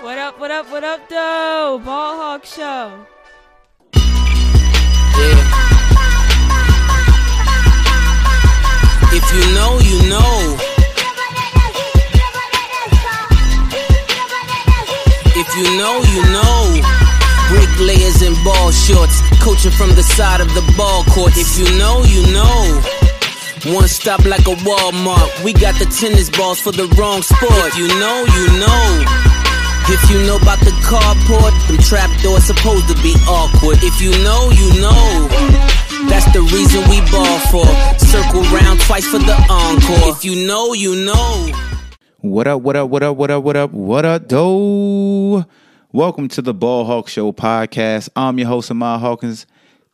What up, what up, what up, though? Ball Hawk Show. If you know, you know. If you know, you know. Bricklayers and ball shorts, coaching from the side of the ball court. If you know, you know. One stop like a Walmart. We got the tennis balls for the wrong sport. If you know, you know. If you know about the carport, them trapdoors supposed to be awkward. If you know, you know. That's the reason we ball for. Circle round twice for the encore. If you know, you know. What up, what up, what up, what up, what up, what up, doe? Welcome to the Ball Hawk Show podcast. I'm your host, Ahmad Hawkins.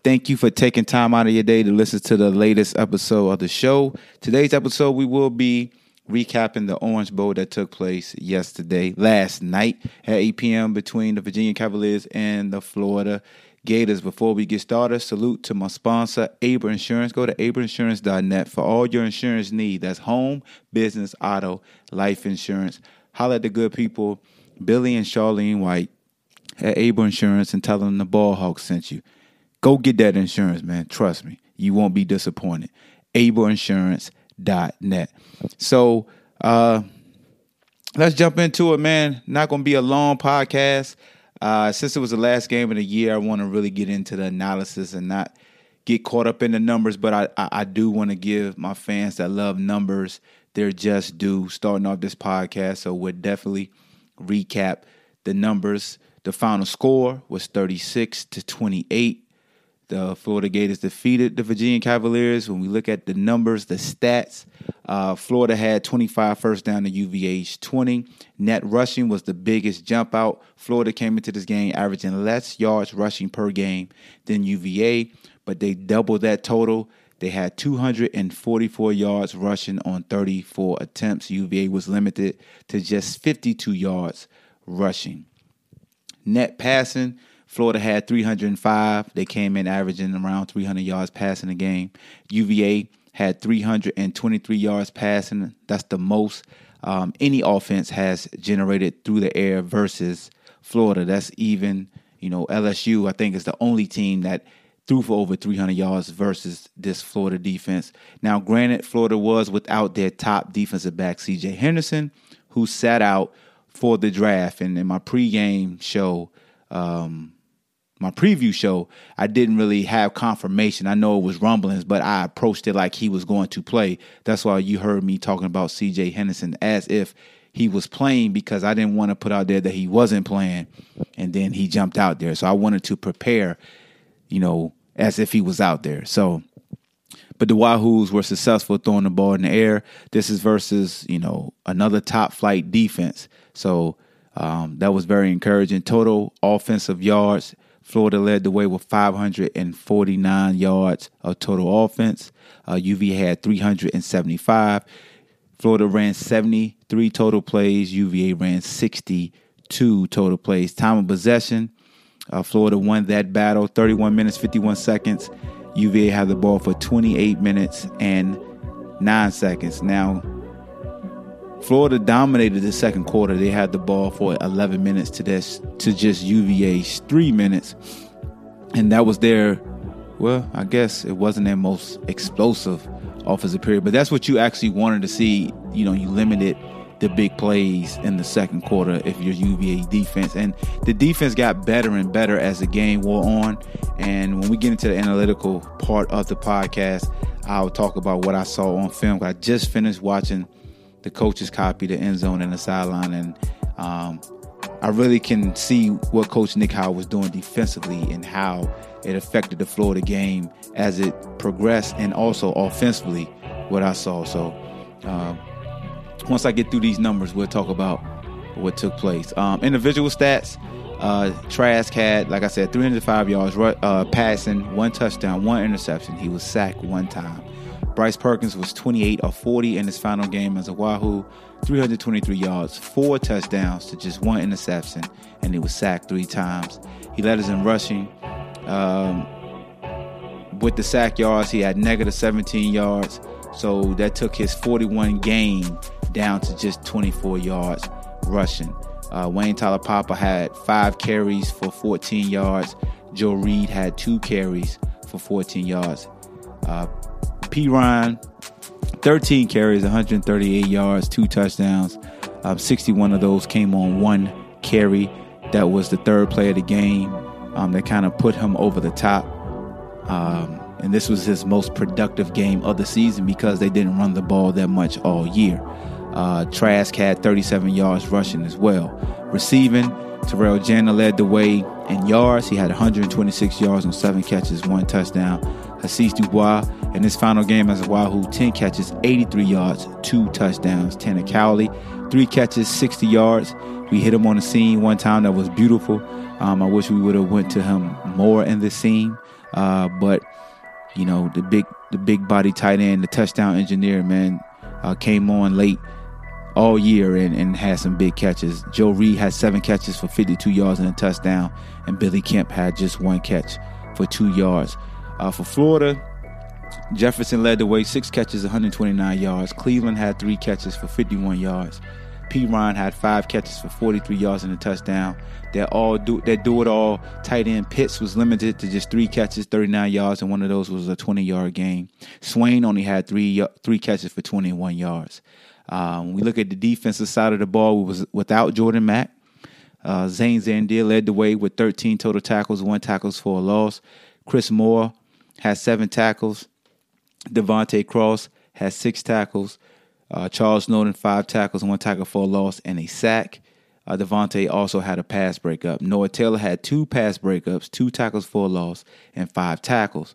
Thank you for taking time out of your day to listen to the latest episode of the show. Today's episode, we will be recapping the Orange Bowl that took place yesterday, last night at 8 p.m. between the Virginia Cavaliers and the Florida Gators. Before we get started, salute to my sponsor, Able Insurance. Go to ableinsurance.net for all your insurance needs. That's home, business, auto, life insurance. Holler at the good people, Billy and Charlene White at Able Insurance and tell them the Ball Hawk sent you. Go get that insurance, man. Trust me. You won't be disappointed. ableinsurance.net. So, uh, let's jump into it, man. Not going to be a long podcast. Uh, since it was the last game of the year, I want to really get into the analysis and not get caught up in the numbers. But I, I, I do want to give my fans that love numbers their just due starting off this podcast. So we'll definitely recap the numbers. The final score was 36 to 28. The Florida Gators defeated the Virginia Cavaliers. When we look at the numbers, the stats, uh, Florida had 25 first down to UVA's 20. Net rushing was the biggest jump out. Florida came into this game averaging less yards rushing per game than UVA, but they doubled that total. They had 244 yards rushing on 34 attempts. UVA was limited to just 52 yards rushing. Net passing, Florida had 305. They came in averaging around 300 yards passing a game. UVA had 323 yards passing. That's the most um, any offense has generated through the air versus Florida. That's even, you know, LSU, I think, is the only team that threw for over 300 yards versus this Florida defense. Now, granted, Florida was without their top defensive back, CJ Henderson, who sat out for the draft. And in my pregame show, um, my preview show, I didn't really have confirmation. I know it was rumblings, but I approached it like he was going to play. That's why you heard me talking about CJ Henderson as if he was playing because I didn't want to put out there that he wasn't playing and then he jumped out there. So I wanted to prepare, you know, as if he was out there. So but the Wahoos were successful throwing the ball in the air. This is versus, you know, another top flight defense. So um, that was very encouraging. Total offensive yards, Florida led the way with 549 yards of total offense. Uh, UV had 375. Florida ran 73 total plays. UVA ran 62 total plays. Time of possession, uh, Florida won that battle 31 minutes, 51 seconds. UVA had the ball for 28 minutes and 9 seconds. Now, Florida dominated the second quarter. They had the ball for 11 minutes to this to just UVA's 3 minutes. And that was their well, I guess it wasn't their most explosive offensive period, but that's what you actually wanted to see. You know, you limited the big plays in the second quarter if you're UVA defense. And the defense got better and better as the game wore on. And when we get into the analytical part of the podcast, I'll talk about what I saw on film. I just finished watching the coach's copy, the end zone and the sideline, and um, I really can see what Coach Nick Howell was doing defensively and how it affected the flow of the game as it progressed, and also offensively, what I saw. So, um, once I get through these numbers, we'll talk about what took place. Um, individual stats Uh, Trask had, like I said, 305 yards uh, passing, one touchdown, one interception. He was sacked one time. Bryce Perkins was 28 or 40 in his final game as a Wahoo, 323 yards, four touchdowns to just one interception, and he was sacked three times. He led us in rushing. Um, with the sack yards, he had negative 17 yards. So that took his 41 game down to just 24 yards rushing. Uh, Wayne Taulapapa had five carries for 14 yards. Joe Reed had two carries for 14 yards. Uh, Perine, 13 carries, 138 yards, two touchdowns. Um, 61 of those came on one carry. That was the third play of the game. Um, that kind of put him over the top. Um, and this was his most productive game of the season because they didn't run the ball that much all year. Uh, Trask had 37 yards rushing as well. Receiving, Terrell Jana led the way in yards. He had 126 yards on seven catches, one touchdown. Hasise Dubois in his final game as a Wahoo, 10 catches, 83 yards, two touchdowns. Tanner Cowley, three catches, 60 yards. We hit him on the scene one time that was beautiful. Um, I wish we would have went to him more in the scene, uh, but you know the big the big body tight end, the touchdown engineer, man, uh, came on late all year and, and had some big catches. Joe Reed had seven catches for 52 yards and a touchdown, and Billy Kemp had just one catch for two yards. Uh, for Florida, Jefferson led the way, six catches, 129 yards. Cleveland had three catches for 51 yards. Perine had five catches for 43 yards and a touchdown. That all do that do it all tight end Pitts was limited to just three catches, 39 yards, and one of those was a 20 yard game. Swain only had three three catches for 21 yards. Um, we look at the defensive side of the ball, we was without Jordan Mack. Uh, Zane Zandier led the way with 13 total tackles, one tackles for a loss. Chris Moore had seven tackles. Devontae Cross has six tackles. Uh, Charles Snowden, five tackles, one tackle for a loss, and a sack. Uh, also had a pass breakup. Noah Taylor had two pass breakups, two tackles for a loss, and five tackles.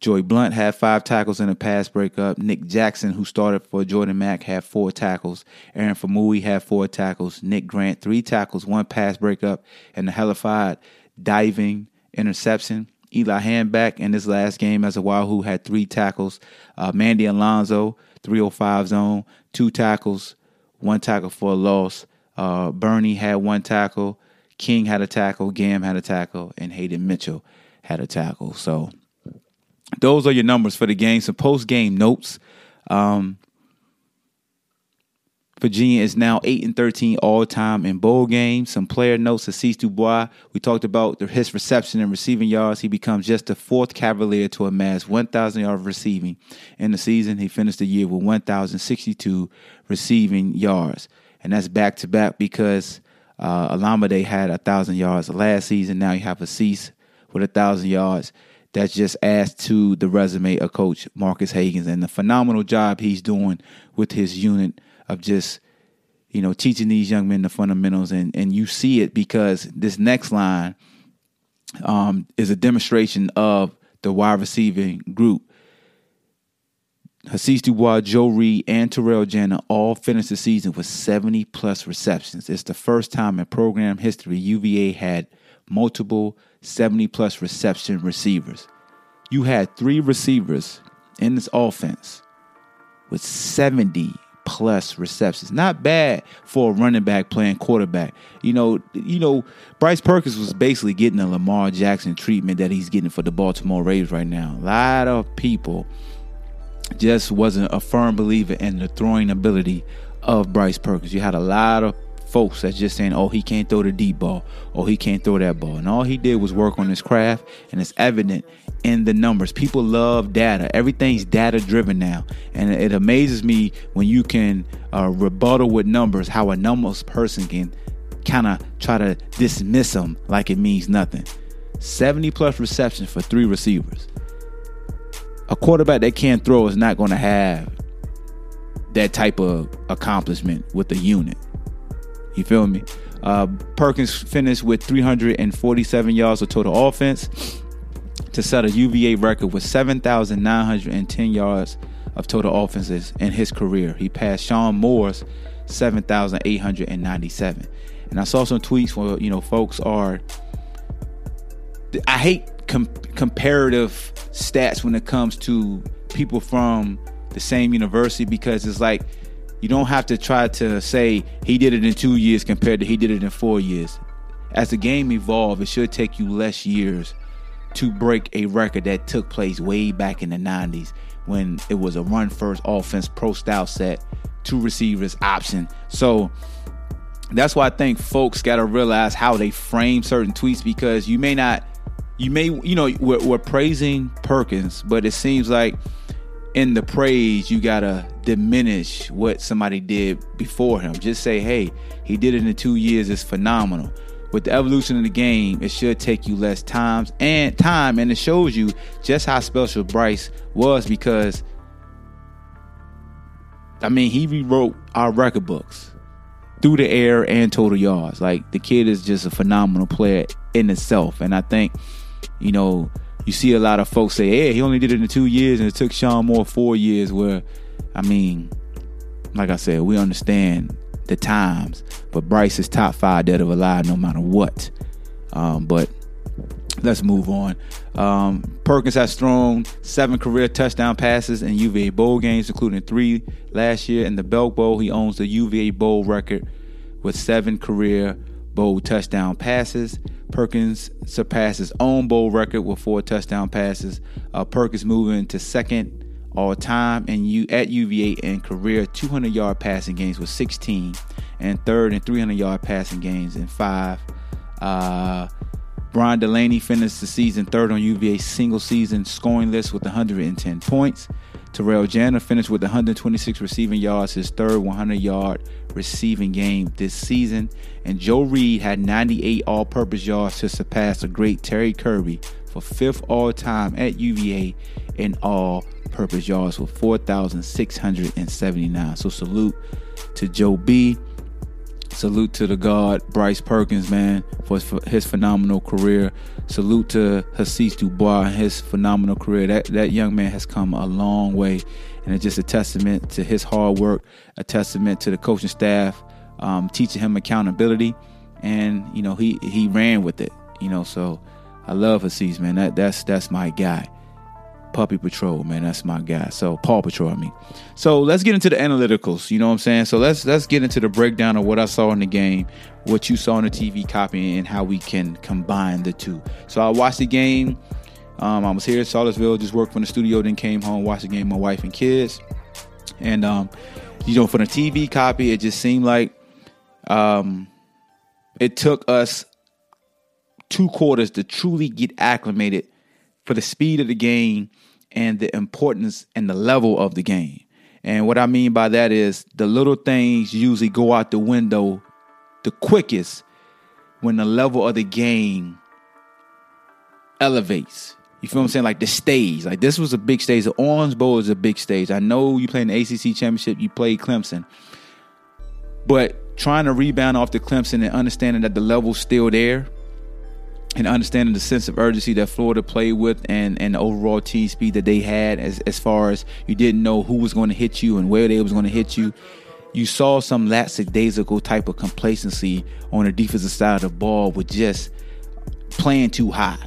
Joey Blount had five tackles and a pass breakup. Nick Jackson, who started for Jordan Mack, had four tackles. Aaron Faumui had four tackles. Nick Grant, three tackles, one pass breakup, and a hellified diving interception. Eli Hanback in his last game as a Wahoo had three tackles. Uh, Mandy Alonso, 305 zone, two tackles, one tackle for a loss. Uh, Burney had one tackle. King had a tackle. Gam had a tackle. And Hayden Mitchell had a tackle. So those are your numbers for the game. Some post game notes. Um, Virginia is now 8 and 13 all time in bowl games. Some player notes Hasise Dubois. We talked about his reception and receiving yards. He becomes just the fourth Cavalier to amass 1,000 yards receiving in the season. He finished the year with 1,062 receiving yards. And that's back to back because uh, Olamide had 1,000 yards last season. Now you have Hasise with 1,000 yards. That just adds to the resume of Coach Marques Hagans and the phenomenal job he's doing with his unit of just you know teaching these young men the fundamentals and and you see it because this next line um, is a demonstration of the wide receiving group. Hasise Dubois, Joe Reed, and Terrell Jana all finished the season with 70 plus receptions. It's the first time in program history UVA had multiple 70 plus reception receivers. You had three receivers in this offense with 70 plus receptions. Not bad for a running back playing quarterback. You know, you know, Bryce Perkins was basically getting a Lamar Jackson treatment that he's getting for the Baltimore Ravens right now. A lot of people just wasn't a firm believer in the throwing ability of Bryce Perkins. You had a lot of folks that's just saying, oh, he can't throw the deep ball, or he can't throw that ball. And all he did was work on his craft, and it's evident in the numbers. People love data. Everything's data driven now. And it amazes me when you can uh, rebuttal with numbers how a numbers person can kind of try to dismiss them like it means nothing. 70 plus receptions for three receivers. A quarterback that can't throw is not going to have that type of accomplishment with the unit. You feel me? Uh, Perkins finished with 347 yards of total offense to set a UVA record with 7,910 yards of total offenses in his career. He passed Shawn Moore's 7,897. And I saw some tweets where you know folks are. I hate com- comparative stats when it comes to people from the same university because it's like you don't have to try to say he did it in two years compared to he did it in four years. As the game evolves, it should take you less years to break a record that took place way back in the 90s when it was a run first offense pro style set, two receivers option. So that's why I think folks got to realize how they frame certain tweets because you may not, you may, you know, we're, we're praising Perkins, but it seems like in the praise, you gotta diminish what somebody did before him. Just say, hey, he did it in two years, it's phenomenal. With the evolution of the game, it should take you less times and time, and it shows you just how special Bryce was because I mean he rewrote our record books through the air and total yards. Like the kid is just a phenomenal player in itself. And I think, you know, you see a lot of folks say, "Hey, he only did it in two years, and it took Shawn Moore four years." Where, I mean, like I said, we understand the times, but Bryce is top five dead of alive no matter what. Um, but let's move on. Um, Perkins has thrown seven career touchdown passes in UVA Bowl games, including three last year in the Belk Bowl. He owns the UVA Bowl record with seven career bowl touchdown passes. Perkins surpassed his own bowl record with four touchdown passes. Uh, Perkins moving to second all time and you at UVA in career 200 yard passing games with 16, and third in 300 yard passing games in five. Uh, Brian Delaney finished the season third on UVA's single season scoring list with 110 points. Terrell Jana finished with 126 receiving yards, his third 100 yard receiving game this season. And Joe Reed had 98 all purpose yards to surpass the great Terry Kirby for fifth all time at UVA in all purpose yards with 4,679. So salute to Joe B. Salute to the God, Bryce Perkins, man, for his phenomenal career. Salute to Hasise Dubois, his phenomenal career. That that young man has come a long way, and it's just a testament to his hard work, a testament to the coaching staff um, teaching him accountability, and you know he he ran with it. You know, so I love Hasise, man. That that's that's my guy. Puppy Patrol, man, that's my guy. So Paw Patrol, I mean. So let's get into the analyticals. You know what I'm saying? So let's let's get into the breakdown of what I saw in the game, what you saw in the TV copy, and how we can combine the two. So I watched the game. Um, I was here at Charlottesville, just worked from the studio, then came home, watched the game with my wife and kids. And um, you know, for the TV copy, it just seemed like um, it took us two quarters to truly get acclimated for the speed of the game and the importance and the level of the game. And what I mean by that is the little things usually go out the window the quickest when the level of the game elevates. You feel what I'm saying? Like the stage. Like this was a big stage. The Orange Bowl is a big stage. I know you play in the ACC championship, you played Clemson. But trying to rebound off the Clemson and understanding that the level's still there and understanding the sense of urgency that Florida played with and, and the overall team speed that they had as, as far as you didn't know who was going to hit you and where they was going to hit you. You saw some lackadaisical type of complacency on the defensive side of the ball with just playing too high.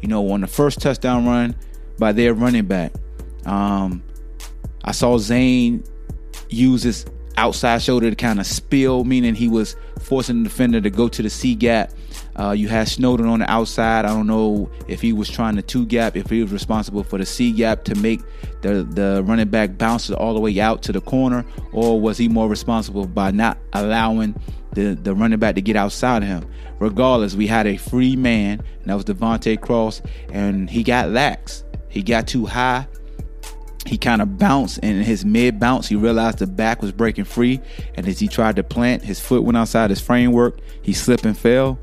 You know, on the first touchdown run by their running back, um, I saw Zane use his outside shoulder to kind of spill, meaning he was forcing the defender to go to the C gap uh, you had Snowden on the outside. I don't know if he was trying to two gap, if he was responsible for the C gap to make the, the running back bounce all the way out to the corner, or was he more responsible by not allowing the, the running back to get outside of him? Regardless, we had a free man, and that was Devontae Cross, and he got lax. He got too high. He kind of bounced, and in his mid bounce, he realized the back was breaking free. And as he tried to plant, his foot went outside his framework. He slipped and fell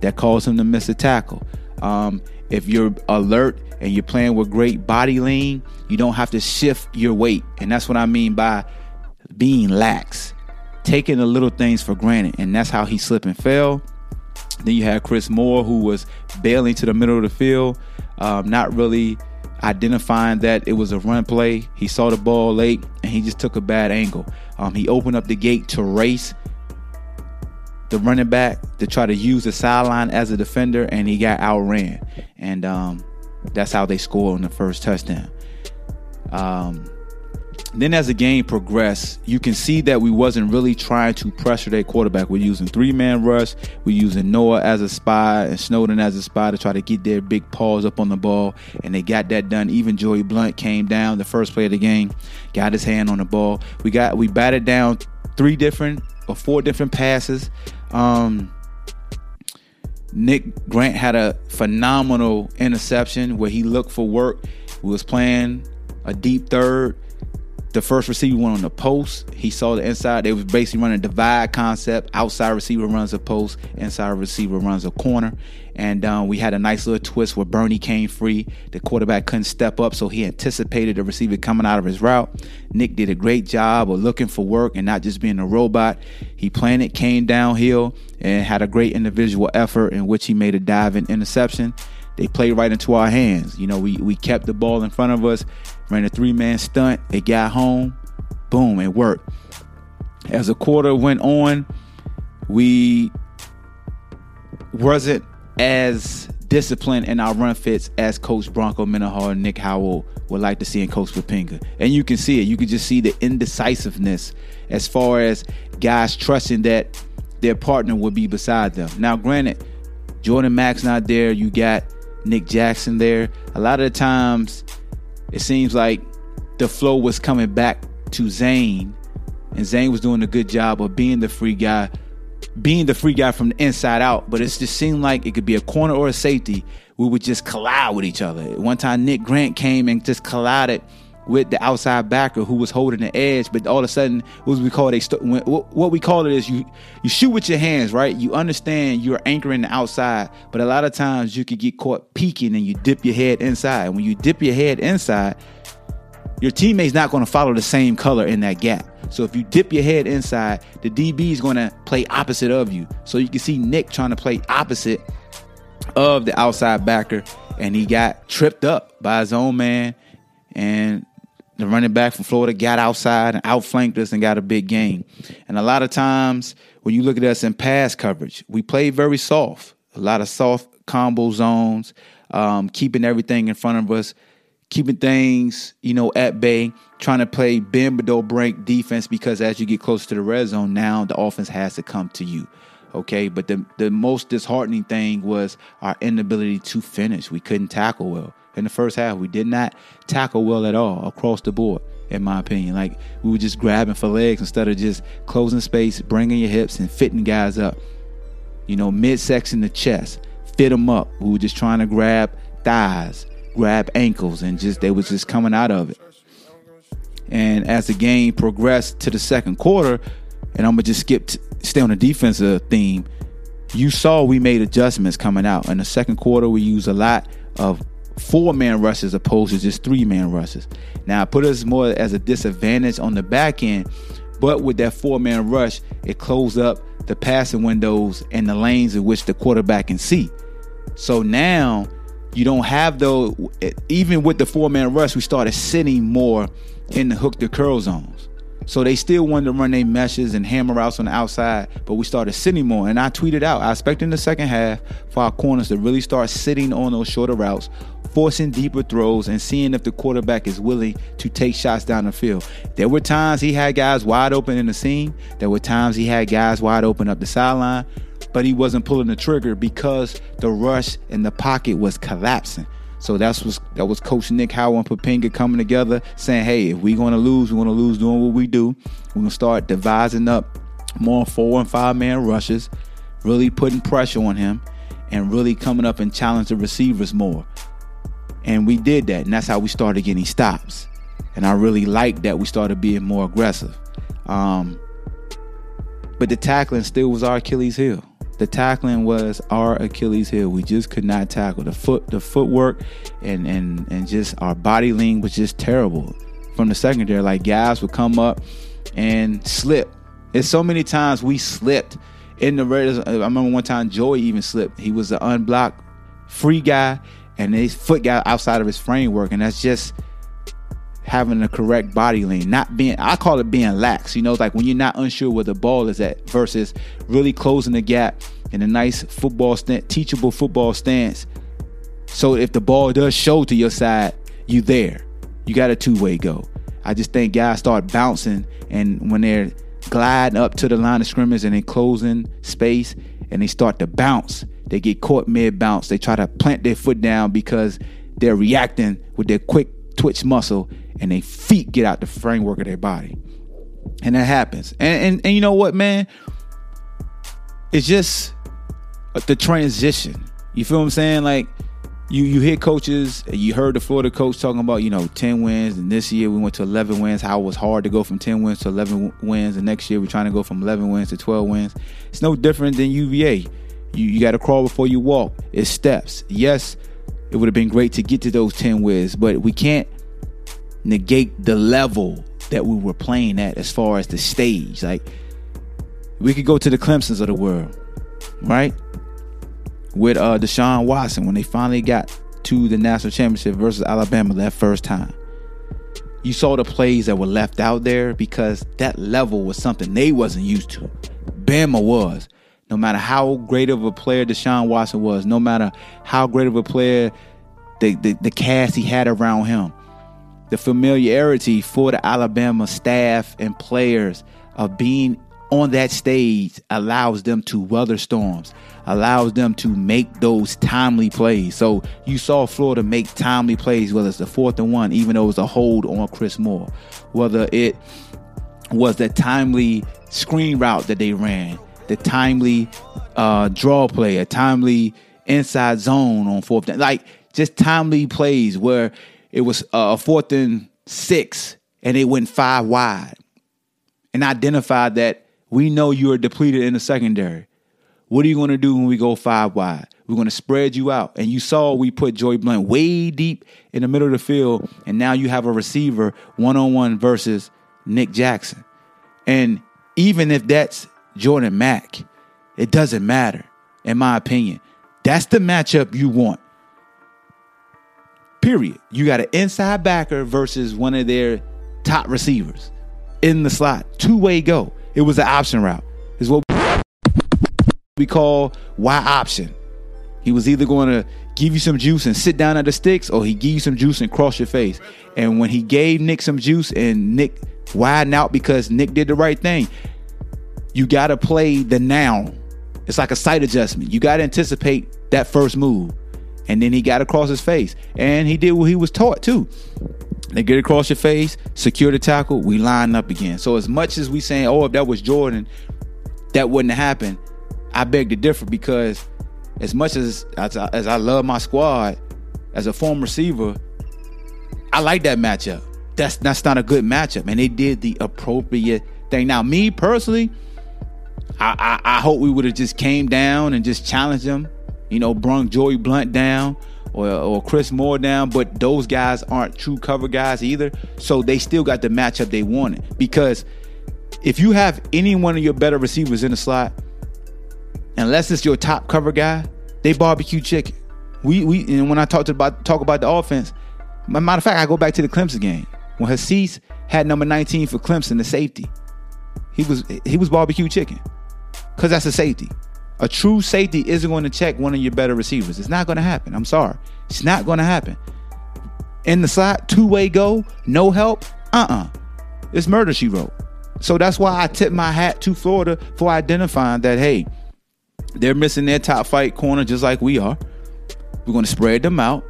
that caused him to miss a tackle. Um, if you're alert and you're playing with great body lean, you don't have to shift your weight. And that's what I mean by being lax, taking the little things for granted. And that's how he slipped and fell. Then you had Chris Moore, who was bailing to the middle of the field, um, not really identifying that it was a run play. He saw the ball late and he just took a bad angle. Um, he opened up the gate to race the running back to try to use the sideline as a defender, and he got outran, and um, that's how they scored on the first touchdown. Um, then as the game progressed, you can see that we wasn't really trying to pressure their quarterback. We're using three man rush. We're using Noah as a spy and Snowden as a spy to try to get their big paws up on the ball, and they got that done. Even Joey Blount came down the first play of the game, got his hand on the ball. We got we batted down three different or four different passes. Um, Nick Grant had a phenomenal interception where he looked for work. We was playing a deep third. The first receiver went on the post. He saw the inside. They was basically running a divide concept. Outside receiver runs a post. Inside receiver runs a corner. And um, we had a nice little twist where Burney came free. The quarterback couldn't step up, so he anticipated the receiver coming out of his route. Nick did a great job of looking for work and not just being a robot. He planted, came downhill, and had a great individual effort in which he made a diving interception. They played right into our hands. You know, we, we kept the ball in front of us, ran a three man stunt. It got home. Boom, it worked. As the quarter went on, we wasn't as disciplined in our run fits as Coach Bronco Mendenhall and Nick Howell would like to see in Coach Poppinga. And you can see it. You can just see the indecisiveness as far as guys trusting that their partner will be beside them. Now, granted, Jordan Mack's not there. You got Nick Jackson there. A lot of the times, it seems like the flow was coming back to Zane, and Zane was doing a good job of being the free guy, being the free guy from the inside out. But it just seemed like it could be a corner or a safety. We would just collide with each other. One time, Nick Grant came and just collided with the outside backer who was holding the edge, but all of a sudden, what we call it, what we call it is you you shoot with your hands, right? You understand you're anchoring the outside, but a lot of times you could get caught peeking and you dip your head inside. And when you dip your head inside, your teammate's not going to follow the same color in that gap. So if you dip your head inside, the DB is going to play opposite of you. So you can see Nick trying to play opposite of the outside backer, and he got tripped up by his own man. And the running back from Florida got outside and outflanked us and got a big gain. And a lot of times when you look at us in pass coverage, we play very soft. A lot of soft combo zones, um, keeping everything in front of us, keeping things, you know, at bay, trying to play bend but don't break defense because as you get closer to the red zone, now the offense has to come to you. Okay, but the the most disheartening thing was our inability to finish. We couldn't tackle well in the first half. We did not tackle well at all across the board, in my opinion. Like we were just grabbing for legs instead of just closing space, bringing your hips, and fitting guys up. You know, midsection the chest, fit them up. We were just trying to grab thighs, grab ankles, and just they was just coming out of it. And as the game progressed to the second quarter, and I'm gonna just skip, stay on the defensive theme. You saw we made adjustments coming out. In the second quarter, we used a lot of four man rushes opposed to just three man rushes. Now, put us more as a disadvantage on the back end, but with that four man rush, it closed up the passing windows and the lanes in which the quarterback can see. So now you don't have those, even with the four man rush, we started sitting more in the hook to curl zones. So they still wanted to run their meshes and hammer routes on the outside, but we started sitting more. And I tweeted out, I expect in the second half for our corners to really start sitting on those shorter routes, forcing deeper throws, and seeing if the quarterback is willing to take shots down the field. There were times he had guys wide open in the seam. There were times he had guys wide open up the sideline, but he wasn't pulling the trigger because the rush in the pocket was collapsing. So that's was that was Coach Nick Howell and Poppinga coming together, saying, "Hey, if we're going to lose, we're going to lose doing what we do. We're going to start devising up more four and five man rushes, really putting pressure on him, and really coming up and challenge the receivers more." And we did that, and that's how we started getting stops. And I really liked that we started being more aggressive. Um, but the tackling still was our Achilles heel. The tackling was our Achilles heel. We just could not tackle the foot, the footwork, and and and just our body lean was just terrible from the secondary. Like guys would come up and slip. It's so many times we slipped in the Raiders. I remember one time Joey even slipped. He was an unblocked free guy, and his foot got outside of his framework, and that's just having the correct body lean, not being I call it being lax. You know, like when you're not unsure where the ball is at versus really closing the gap in a nice football stand, teachable football stance. So if the ball does show to your side, you there. You got a two-way go. I just think guys start bouncing and when they're gliding up to the line of scrimmage and they closing space and they start to bounce, they get caught mid bounce. They try to plant their foot down because they're reacting with their quick twitch muscle and their feet get out the framework of their body. And that happens. And and, and you know what, man? It's just the transition. You feel what I'm saying? Like you you hear coaches, you heard the Florida coach talking about, you know, 10 wins, and this year we went to 11 wins, how it was hard to go from 10 wins to 11 wins, and next year we're trying to go from 11 wins to 12 wins. It's no different than UVA. You, you got to crawl before you walk. It's steps. Yes, it would have been great to get to those 10 wins, but we can't negate the level that we were playing at as far as the stage. Like, we could go to the Clemsons of the world, right? With uh, Deshaun Watson when they finally got to the national championship versus Alabama that first time. You saw the plays that were left out there because that level was something they wasn't used to. Bama was. No matter how great of a player Deshaun Watson was, no matter how great of a player the, the, the cast he had around him, the familiarity for the Alabama staff and players of being on that stage allows them to weather storms, allows them to make those timely plays. So you saw Florida make timely plays, whether it's the fourth and one, even though it was a hold on Chris Moore, whether it was the timely screen route that they ran, the timely uh, draw play, a timely inside zone on fourth down, like just timely plays where it was uh, a fourth and six and it went five wide and identified that we know you are depleted in the secondary. What are you going to do when we go five wide? We're going to spread you out. And you saw we put Joey Blount way deep in the middle of the field, and now you have a receiver one on one versus Nick Jackson. And even if that's Jordan Mack, it doesn't matter, in my opinion. That's the matchup you want. Period. You got an inside backer versus one of their top receivers in the slot. Two way go. It was an option route. Is what we call Y option. He was either going to give you some juice and sit down at the sticks, or he give you some juice and cross your face. And when he gave Nick some juice and Nick widened out because Nick did the right thing, you got to play the now. It's like a sight adjustment. You got to anticipate that first move. And then he got across his face. And he did what he was taught too. They get across your face, secure the tackle, we line up again. So as much as we saying, oh, if that was Jordan, that wouldn't happen. I beg to differ because as much as as I, as I love my squad, as a former receiver, I like that matchup. That's that's not a good matchup, and they did the appropriate thing. Now, me personally, I I, I hope we would have just came down and just challenged them. You know, brung Joey Blount down or, or Chris Moore down, but those guys aren't true cover guys either. So they still got the matchup they wanted. Because if you have any one of your better receivers in the slot, unless it's your top cover guy, they barbecue chicken. We we and when I talk about talk about the offense, matter of fact, I go back to the Clemson game when Hasise had number 19 for Clemson, the safety. He was he was barbecue chicken because that's a safety. A true safety isn't going to check one of your better receivers. It's not going to happen. I'm sorry. It's not going to happen. In the slot, two way go, no help. Uh uh-uh. uh. It's murder, she wrote. So that's why I tip my hat to Florida for identifying that, hey, they're missing their top fight corner just like we are. We're going to spread them out.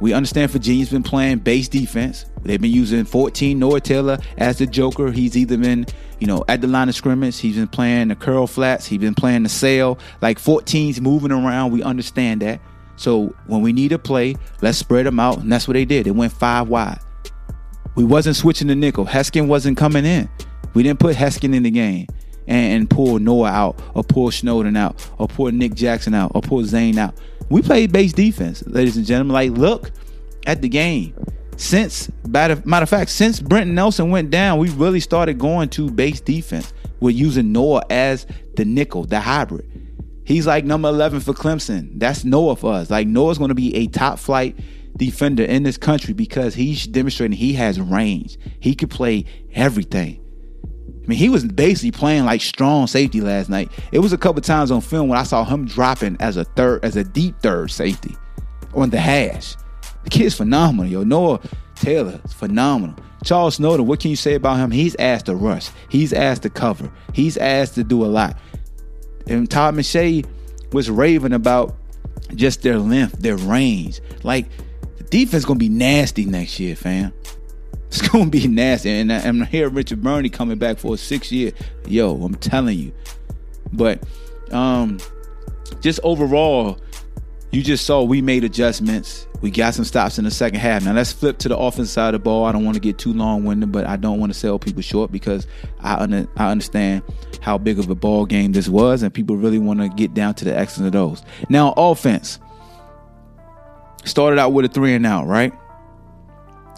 We understand Virginia's been playing base defense. They've been using 14 Noah Taylor as the Joker. He's either been, you know, at the line of scrimmage. He's been playing the curl flats. He's been playing the sail. Like 14's moving around. We understand that. So when we need a play, let's spread them out. And that's what they did. They went five wide. We wasn't switching the nickel. Heskin wasn't coming in. We didn't put Heskin in the game and, and pull Noah out or pull Snowden out or pull Nick Jackson out or pull Zane out. We played base defense, ladies and gentlemen. Like, look at the game. Since, matter of fact, since Brenton Nelson went down, we really started going to base defense. We're using Noah as the nickel, the hybrid. He's like number 11 for Clemson. That's Noah for us. Like, Noah's going to be a top flight defender in this country because he's demonstrating he has range. He could play everything. I mean, he was basically playing like strong safety last night. It was a couple times on film when I saw him dropping as a third, as a deep third safety on the hash. The kid's phenomenal, yo. Noah Taylor phenomenal. Charles Snowden, what can you say about him? He's asked to rush. He's asked to cover. He's asked to do a lot. And Todd McShay was raving about just their length, their range. Like the defense gonna be nasty next year, fam. It's gonna be nasty. And I'm here Richard Burney coming back for a six year. Yo, I'm telling you. But um just overall, you just saw we made adjustments. We got some stops in the second half. Now let's flip to the offense side of the ball. I don't want to get too long winded, but I don't want to sell people short because I under, I understand how big of a ball game this was, and people really want to get down to the X's and O's. Now offense started out with a three and out, right?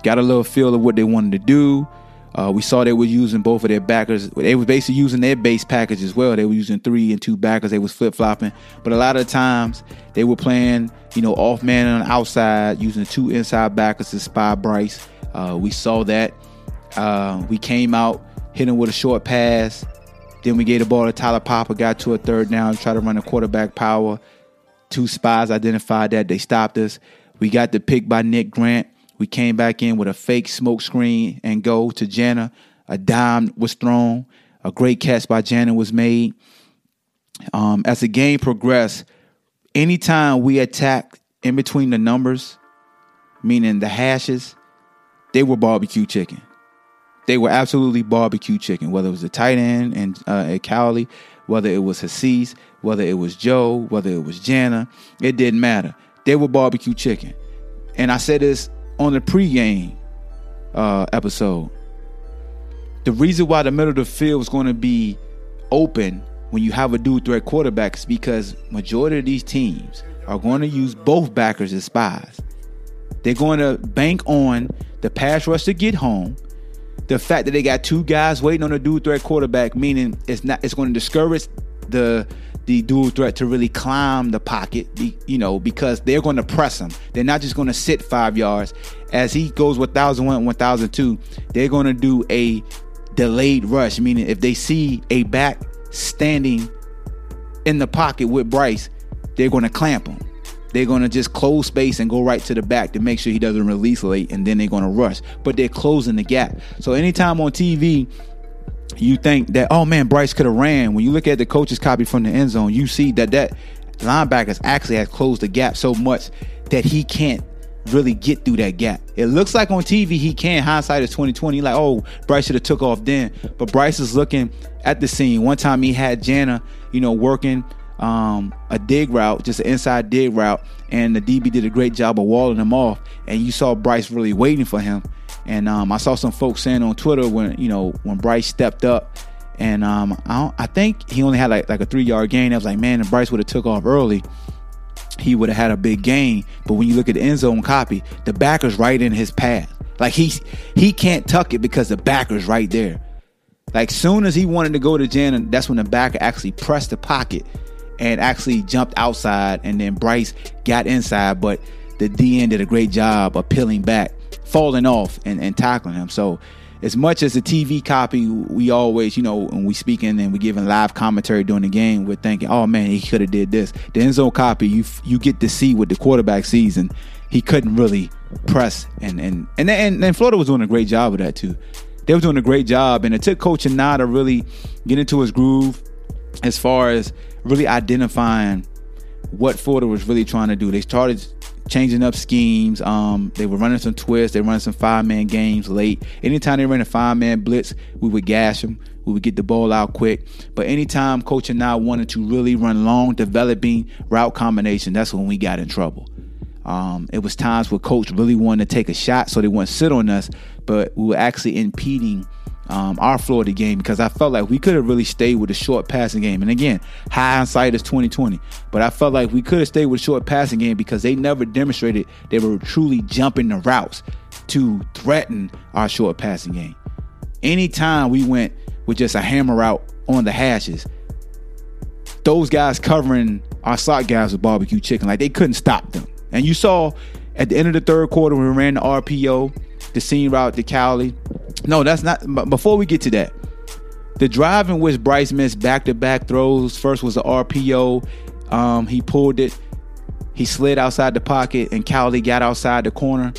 Got a little feel of what they wanted to do. Uh, we saw they were using both of their backers. They were basically using their base package as well. They were using three and two backers. They was flip flopping, but a lot of times they were playing, you know, off man on the outside, using two inside backers to spy Bryce. Uh, we saw that. Uh, we came out hitting with a short pass. Then we gave the ball to Taulapapa, got to a third down, tried to run a quarterback power. Two spies identified that. They stopped us. We got the pick by Nick Grant. We came back in with a fake smoke screen and go to Jana. A dime was thrown. A great catch by Jana was made. Um, as the game progressed, anytime we attacked in between the numbers, meaning the hashes, they were barbecue chicken. They were absolutely barbecue chicken, whether it was the tight end and uh, at Cowley, whether it was Hasise, whether it was Joe, whether it was Jana, it didn't matter. They were barbecue chicken. And I said this on the pregame uh, episode. The reason why the middle of the field is going to be open when you have a dual threat quarterback is because majority of these teams are going to use both backers as spies. They're going to bank on the pass rush to get home. The fact that they got two guys waiting on a dual threat quarterback, meaning it's not it's going to discourage the the dual threat to really climb the pocket, you know, because they're going to press him. They're not just going to sit five yards. As he goes 1001, 1002, they're going to do a delayed rush, meaning if they see a back standing in the pocket with Bryce, they're going to clamp him. They're going to just close space and go right to the back to make sure he doesn't release late, and then they're going to rush. But they're closing the gap. So anytime on TV, you think that oh man Bryce could have ran. When you look at the coach's copy from the end zone you see that that linebackers actually has closed the gap so much that he can't really get through that gap. It looks like on TV he can. Hindsight is 2020 like oh Bryce should have took off then. But Bryce is looking at the scene. One time he had Jana you know working um, a dig route, just an inside dig route, and the DB did a great job of walling him off. And you saw Bryce really waiting for him. And um, I saw some folks saying on Twitter when you know when Bryce stepped up, and um, I, I, think he only had like like a three yard gain. I was like, man, if Bryce would have took off early, he would have had a big gain. But when you look at the end zone copy, the backer's right in his path. Like he he can't tuck it because the backer's right there. Like soon as he wanted to go to Jan, that's when the backer actually pressed the pocket and actually jumped outside, and then Bryce got inside, but the DN did a great job of peeling back falling off and, and tackling him. So as much as the TV copy, we always, you know, when we speaking and we giving live commentary during the game, we're thinking, oh man, he could have did this. The end zone copy, you you get to see what the quarterback sees, and he couldn't really press. And and and and, and Florida was doing a great job of that too. They were doing a great job, and it took Coach Anae to really get into his groove as far as really identifying what Florida was really trying to do. They started changing up schemes. Um, they were running some twists. They were running some five man games late. Anytime they ran a five man blitz, we would gash them. We would get the ball out quick. But anytime Coach Anae wanted to really run long, developing route combination, that's when we got in trouble. Um, it was times where Coach really wanted to take a shot so they wouldn't sit on us, but we were actually impeding um, our Florida game because I felt like we could have really stayed with a short passing game. And again, hindsight is 2020, but I felt like we could have stayed with a short passing game because they never demonstrated they were truly jumping the routes to threaten our short passing game. Anytime we went with just a hammer out on the hashes, those guys covering our slot guys with barbecue chicken, like they couldn't stop them. And you saw At the end of the third quarter, when we ran the RPO, the seam route to Cowley. No, that's not. Before we get to that, the drive in which Bryce missed back to back throws. First was the RPO. Um, he pulled it. He slid outside the pocket, and Cowley got outside the corner.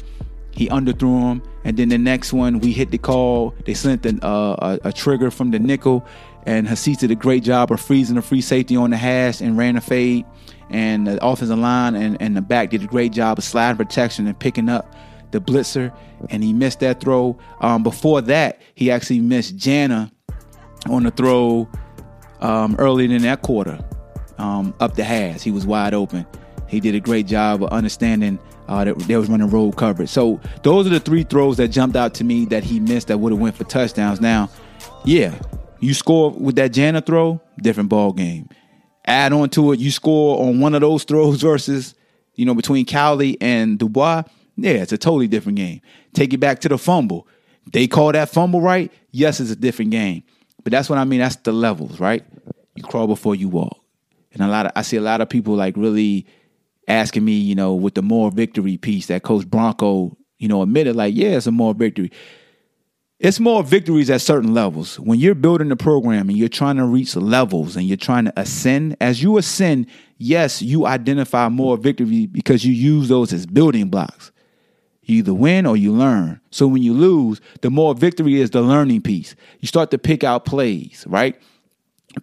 He underthrew him, and then the next one we hit the call. They sent an, uh, a, a, trigger from the nickel, and Hasise did a great job of freezing the free safety on the hash and ran a fade. And the offensive line and, and the back did a great job of sliding protection and picking up the blitzer, and he missed that throw. Um, before that, he actually missed Jana on the throw um, earlier in that quarter um, up the hash. He was wide open. He did a great job of understanding uh, that they was running roll coverage. So those are the three throws that jumped out to me that he missed that would have went for touchdowns. Now, yeah, you score with that Jana throw, different ball game. Add on to it, you score on one of those throws versus, you know, between Cowley and Dubois. Yeah, it's a totally different game. Take it back to the fumble. They call that fumble right. Yes, it's a different game. But that's what I mean. That's the levels, right? You crawl before you walk. And a lot of I see a lot of people like really asking me, you know, with the more victory piece that Coach Bronco, you know, admitted, like, yeah, it's a more victory. It's more victories at certain levels. When you're building the program and you're trying to reach levels and you're trying to ascend, as you ascend, yes, you identify more victory because you use those as building blocks. You either win or you learn. So when you lose, the more victory is the learning piece. You start to pick out plays, right?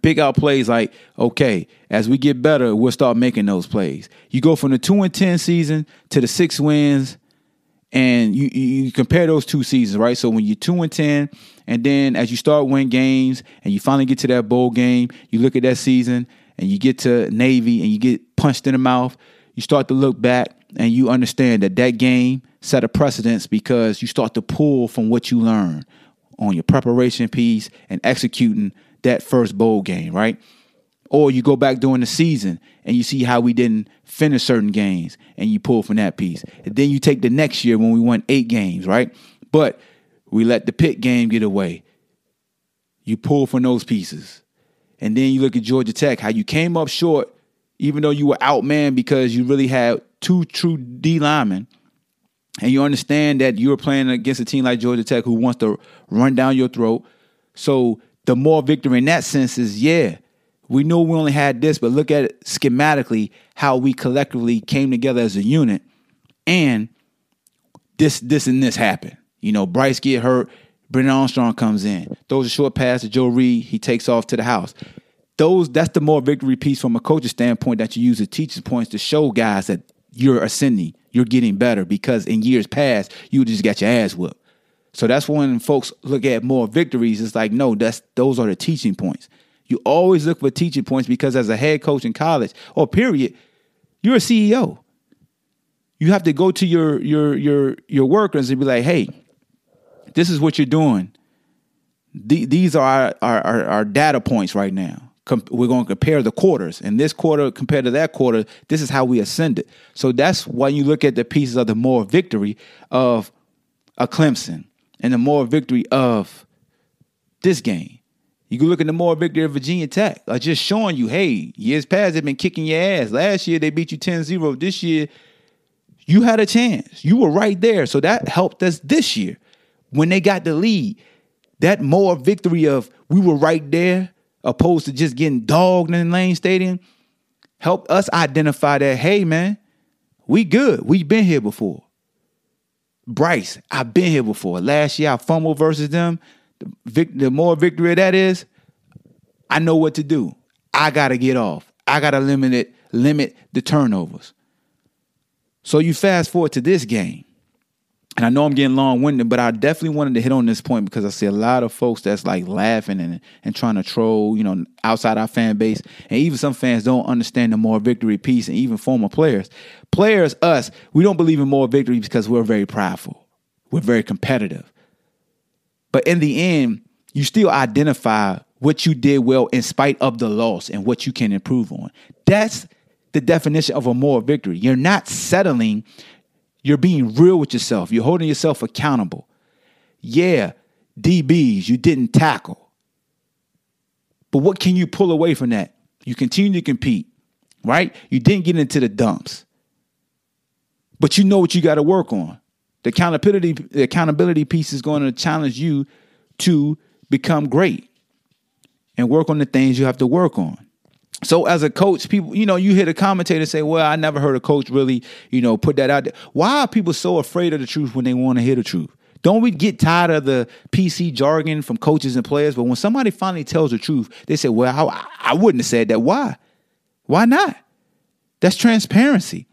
Pick out plays like, okay, as we get better, we'll start making those plays. You go from the two and ten season to the six wins, and you you compare those two seasons, right? So when you're two and ten, and then as you start win games, and you finally get to that bowl game, you look at that season, and you get to Navy, and you get punched in the mouth. You start to look back, and you understand that that game set a precedence because you start to pull from what you learn on your preparation piece and executing that first bowl game, right? Or you go back during the season and you see how we didn't finish certain games and you pull from that piece. And then you take the next year when we won eight games, right? But we let the Pitt game get away. You pull from those pieces. And then you look at Georgia Tech, how you came up short, even though you were outmanned because you really had two true D linemen and you understand that you're playing against a team like Georgia Tech who wants to run down your throat. So the more victory in that sense is, yeah, we know we only had this, but look at it schematically how we collectively came together as a unit, and this, this, and this happened. You know, Bryce get hurt, Brennan Armstrong comes in, throws a short pass to Joe Reed, he takes off to the house. Those that's the more victory piece from a coach's standpoint that you use as teachers points to show guys that you're ascending you're getting better because in years past you just got your ass whooped. So that's when folks look at more victories. It's like, no, that's those are the teaching points. You always look for teaching points because as a head coach in college or period, you're a CEO. You have to go to your your your your workers and be like, hey, this is what you're doing. these are our, our, our data points right now we're going to compare the quarters. And this quarter compared to that quarter, this is how we ascended. So that's why you look at the pieces of the more victory of a Clemson and the more victory of this game. You can look at the more victory of Virginia Tech. Like just showing you, hey, years past they've been kicking your ass. Last year they beat you 10-0. This year you had a chance. You were right there. So that helped us this year. When they got the lead, that more victory of we were right there opposed to just getting dogged in Lane Stadium, helped us identify that, hey, man, we good. We've been here before. Bryce, I've been here before. Last year I fumbled versus them. The, vic- the more victory that is, I know what to do. I gotta get off. I gotta limit it, limit the turnovers. So you fast forward to this game and I know I'm getting long winded, but I definitely wanted to hit on this point because I see a lot of folks that's like laughing and, and trying to troll, you know, outside our fan base. And even some fans don't understand the more victory piece and even former players. Players, us, we don't believe in more victory because we're very prideful, we're very competitive. But in the end, you still identify what you did well in spite of the loss and what you can improve on. That's the definition of a moral victory. You're not settling you're being real with yourself. You're holding yourself accountable. Yeah, DBs, you didn't tackle. But what can you pull away from that? You continue to compete, right? You didn't get into the dumps. but you know what you got to work on. The accountability the accountability piece is going to challenge you to become great and work on the things you have to work on. So as a coach, people, you know, you hear the commentator say, "Well, I never heard a coach really, you know, put that out there." Why are people so afraid of the truth when they want to hear the truth? Don't we get tired of the PC jargon from coaches and players? But when somebody finally tells the truth, they say, "Well, I, I wouldn't have said that. Why? Why not?" That's transparency.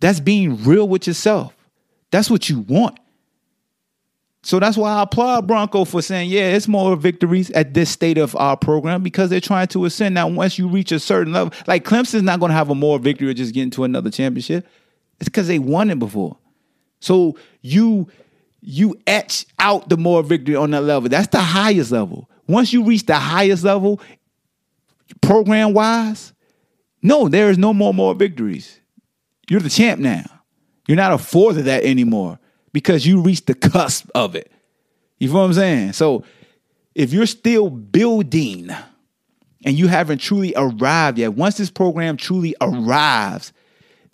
That's being real with yourself. That's what you want. So that's why I applaud Bronco for saying, yeah, it's more victories at this state of our program because they're trying to ascend. Now, once you reach a certain level, like Clemson's not going to have a more victory or just getting to another championship. It's because they won it before. So you you etch out the more victory on that level. That's the highest level. Once you reach the highest level, program wise, no, there is no more more victories. You're the champ now. You're not a fourth of that anymore because you reached the cusp of it. You feel what I'm saying? So if you're still building and you haven't truly arrived yet, once this program truly arrives,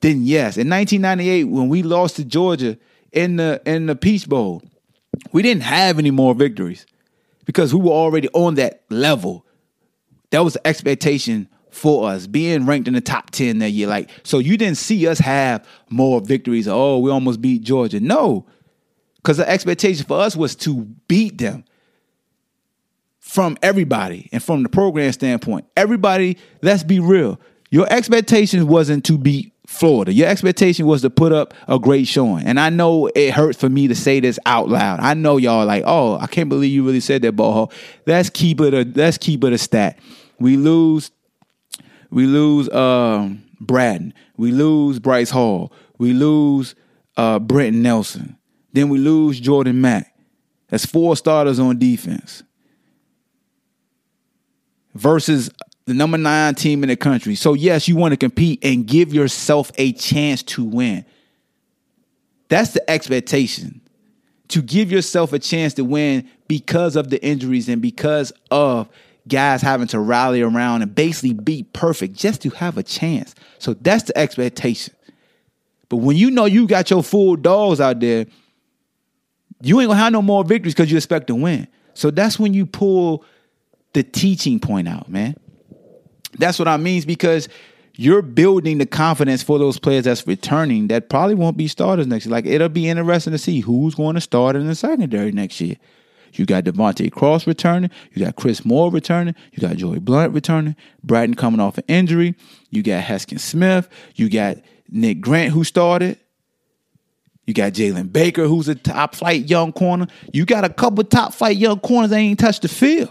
then yes. In 1998, when we lost to Georgia in the in the Peach Bowl, we didn't have any more victories because we were already on that level. That was the expectation for us, being ranked in the top 10 that year. Like, so you didn't see us have more victories. Oh, we almost beat Georgia. No. Because the expectation for us was to beat them from everybody and from the program standpoint. Everybody, let's be real. Your expectation wasn't to beat Florida. Your expectation was to put up a great showing. And I know it hurts for me to say this out loud. I know y'all like, oh, I can't believe you really said that, ball. Let's keep it a let's keep it a stat. We lose we lose um, Bratton. We lose Bryce Hall. We lose uh, Brenton Nelson. Then we lose Jordan Mack. That's four starters on defense. Versus the number nine team in the country. So, yes, you want to compete and give yourself a chance to win. That's the expectation. To give yourself a chance to win because of the injuries and because of guys having to rally around and basically be perfect just to have a chance. So that's the expectation. But when you know you got your full dogs out there, you ain't gonna have no more victories because you expect to win. So that's when you pull the teaching point out, man. That's what I mean because you're building the confidence for those players that's returning that probably won't be starters next year. Like it'll be interesting to see who's going to start in the secondary next year. You got De'Vante Cross returning. You got Chris Moore returning. You got Joey Blount returning. Bratton coming off an injury. You got Heskin Smith. You got Nick Grant who started. You got Jalen Baker who's a top flight young corner. You got a couple top flight young corners that ain't touched the field.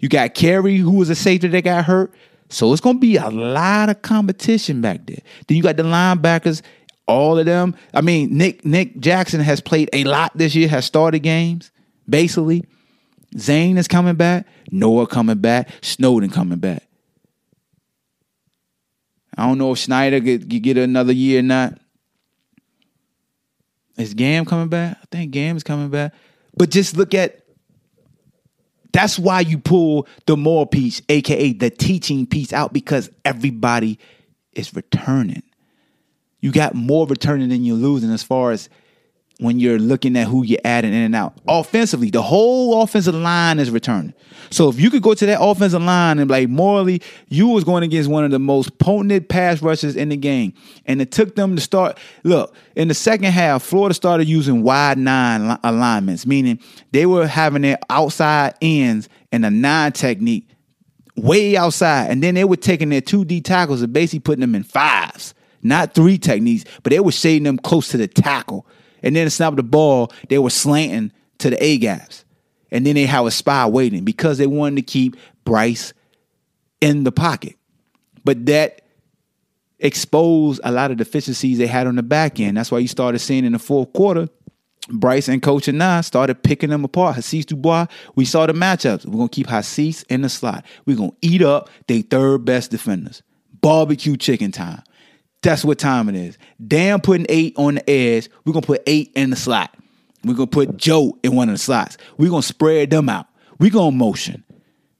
You got Carey who was a safety that got hurt. So it's going to be a lot of competition back there. Then you got the linebackers, all of them. I mean, Nick Nick Jackson has played a lot this year, has started games basically. Zane is coming back. Noah coming back. Snowden coming back. I don't know if Schneider could, get another year or not. Is Gahm coming back? I think Gahm is coming back. But just look at that's why you pull the more piece, aka the teaching piece out, because everybody is returning. You got more returning than you're losing as far as when you're looking at who you're adding in and out. Offensively, the whole offensive line is returning. So if you could go to that offensive line and like morally, you was going against one of the most potent pass rushers in the game. And it took them to start. Look, in the second half, Florida started using wide nine alignments, meaning they were having their outside ends and a nine technique way outside. And then they were taking their two D tackles and basically putting them in fives. Not three techniques, but they were shading them close to the tackle and then to snap the ball, they were slanting to the A gaps. And then they have a spy waiting because they wanted to keep Bryce in the pocket. But that exposed a lot of deficiencies they had on the back end. That's why you started seeing in the fourth quarter, Bryce and Coach Anae started picking them apart. Hasise Dubois, we saw the matchups. We're gonna keep Hasise in the slot. We're gonna eat up their third best defenders. Barbecue chicken time. That's what time it is. Damn putting eight on the edge. We're gonna put eight in the slot. We're gonna put Joe in one of the slots. We're gonna spread them out. We're gonna motion.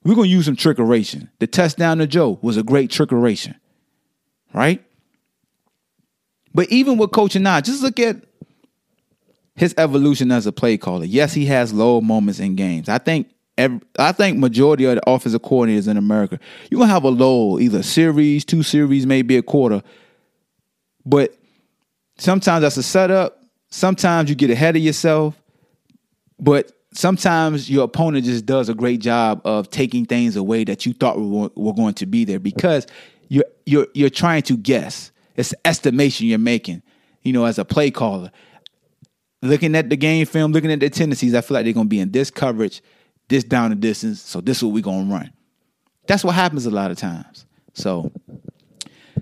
We're gonna use some trickeration. The touchdown to Joe was a great trickeration. Right? But even with coaching now, just look at his evolution as a play caller. Yes, he has low moments in games. I think every, I think majority of the offensive coordinators in America, you're gonna have a low, either series, two series, maybe a quarter. But sometimes that's a setup. Sometimes you get ahead of yourself. But sometimes your opponent just does a great job of taking things away that you thought were, going to be there because you're you're you're trying to guess. It's estimation you're making, you know, as a play caller. Looking at the game film, looking at their tendencies, I feel like they're gonna be in this coverage, this down the distance. So this is what we're gonna run. That's what happens a lot of times. So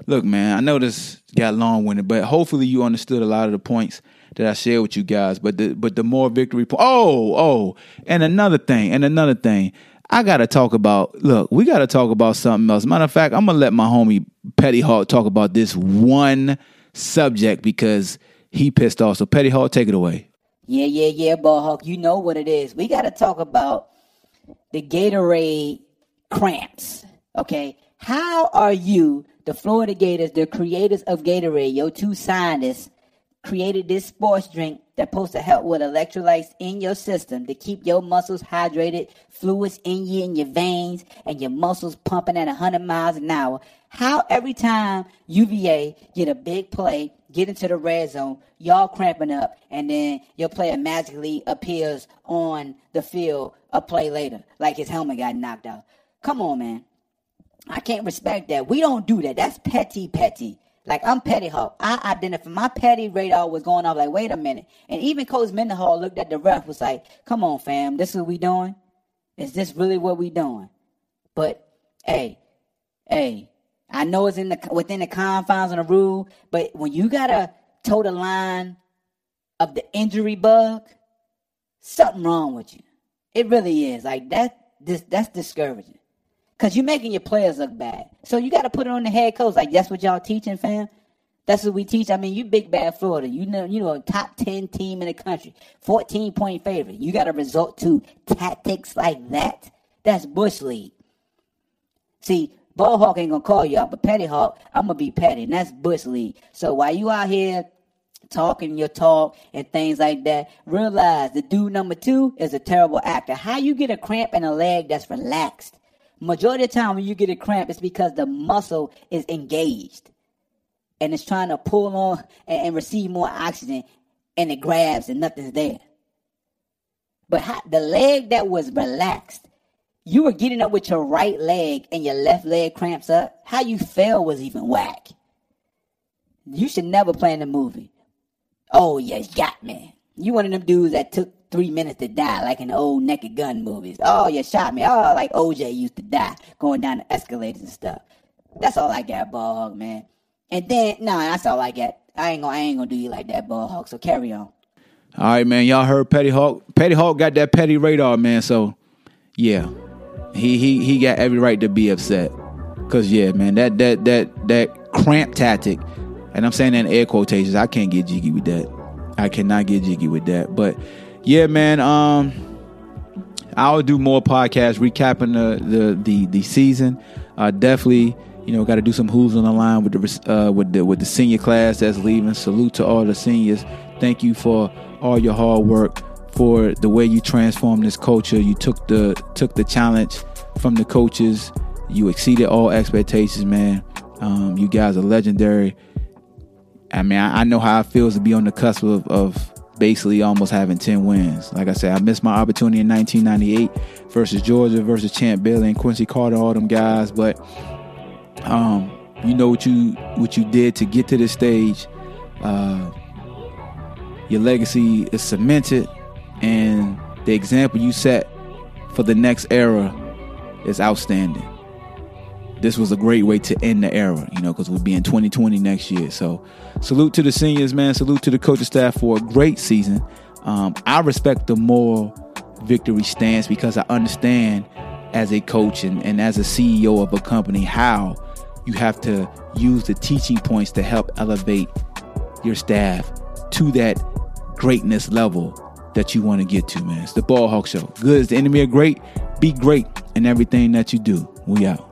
look, man, I know this got long winded, but hopefully you understood a lot of the points that I shared with you guys. But the but the more victory po- oh, oh, and another thing, and another thing. I gotta talk about look, we gotta talk about something else. Matter of fact, I'm gonna let my homie Petty Hawk talk about this one subject because he pissed off. So Petty Hawk, take it away. Yeah, yeah, yeah, ball hawk. You know what it is. We got to talk about the Gatorade cramps. Okay, how are you, the Florida Gators, the creators of Gatorade, your two scientists, created this sports drink that's supposed to help with electrolytes in your system to keep your muscles hydrated, fluids in you in your veins, and your muscles pumping at 100 miles an hour. How every time UVA get a big play, get into the red zone, y'all cramping up, and then your player magically appears on the field a play later, like his helmet got knocked out. Come on, man. I can't respect that. We don't do that. That's petty, petty. Like I'm petty hawk. I identify my petty radar was going off. Like, wait a minute. And even Coach Mendenhall looked at the ref, was like, "Come on, fam. This is what we doing. Is this really what we doing?" But hey, hey, I know it's in the within the confines of the rule, but when you gotta toe the line of the injury bug, something wrong with you. It really is. Like that. This that's discouraging. Cause you're making your players look bad. So you got to put it on the head coach. Like that's what y'all teaching, fam. That's what we teach. I mean, you big bad Florida. You know, you know, top ten team in the country, fourteen point favorite. You got to resort to tactics like that. That's bush league. See, ball hawk ain't gonna call you out, but petty hawk, I'm gonna be petty, and that's bush league. So while you out here talking your talk and things like that, realize the dude number two is a terrible actor. How you get a cramp in a leg that's relaxed? Majority of the time when you get a cramp, it's because the muscle is engaged and it's trying to pull on and, and receive more oxygen and it grabs and nothing's there. But how, the leg that was relaxed, you were getting up with your right leg and your left leg cramps up. How you fell was even whack. You should never play in the movie. Oh, yeah, got me. You one of them dudes that took three minutes to die, like in the old Naked Gun movies. Oh, you shot me. Oh, like OJ used to die going down the escalators and stuff. That's all I got, Ball Hawk, man. And then, no, nah, that's all I got. I ain't gonna, I ain't gonna do you like that, Ball Hawk. So carry on. All right, man. Y'all heard Petty Hawk. Petty Hawk got that petty radar, man. So, yeah, he he he got every right to be upset. Cause yeah, man, that that that that cramp tactic, and I'm saying that in air quotations. I can't get jiggy with that. I cannot get jiggy with that. But yeah, man. Um, I'll do more podcasts recapping the the the, the season. Uh, definitely, you know, got to do some who's on the line with the uh, with the with the senior class that's leaving. Salute to all the seniors. Thank you for all your hard work, for the way you transformed this culture. You took the took the challenge from the coaches. You exceeded all expectations, man. Um, you guys are legendary. I mean, I, I, know how it feels to be on the cusp of, of basically almost having 10 wins. Like I said, I missed my opportunity in 1998 versus Georgia versus Champ Bailey and Quincy Carter, all them guys. But um, you know what you what you did to get to this stage. Uh, your legacy is cemented, and the example you set for the next era is outstanding. This was a great way to end the era, you know, because we'll be in 2020 next year. So, salute to the seniors, man. Salute to the coaching staff for a great season. Um, I respect the moral victory stance because I understand as a coach and, and as a CEO of a company how you have to use the teaching points to help elevate your staff to that greatness level that you want to get to, man. It's the Ball Hawk Show. Good is the enemy of great. Be great in everything that you do. We out.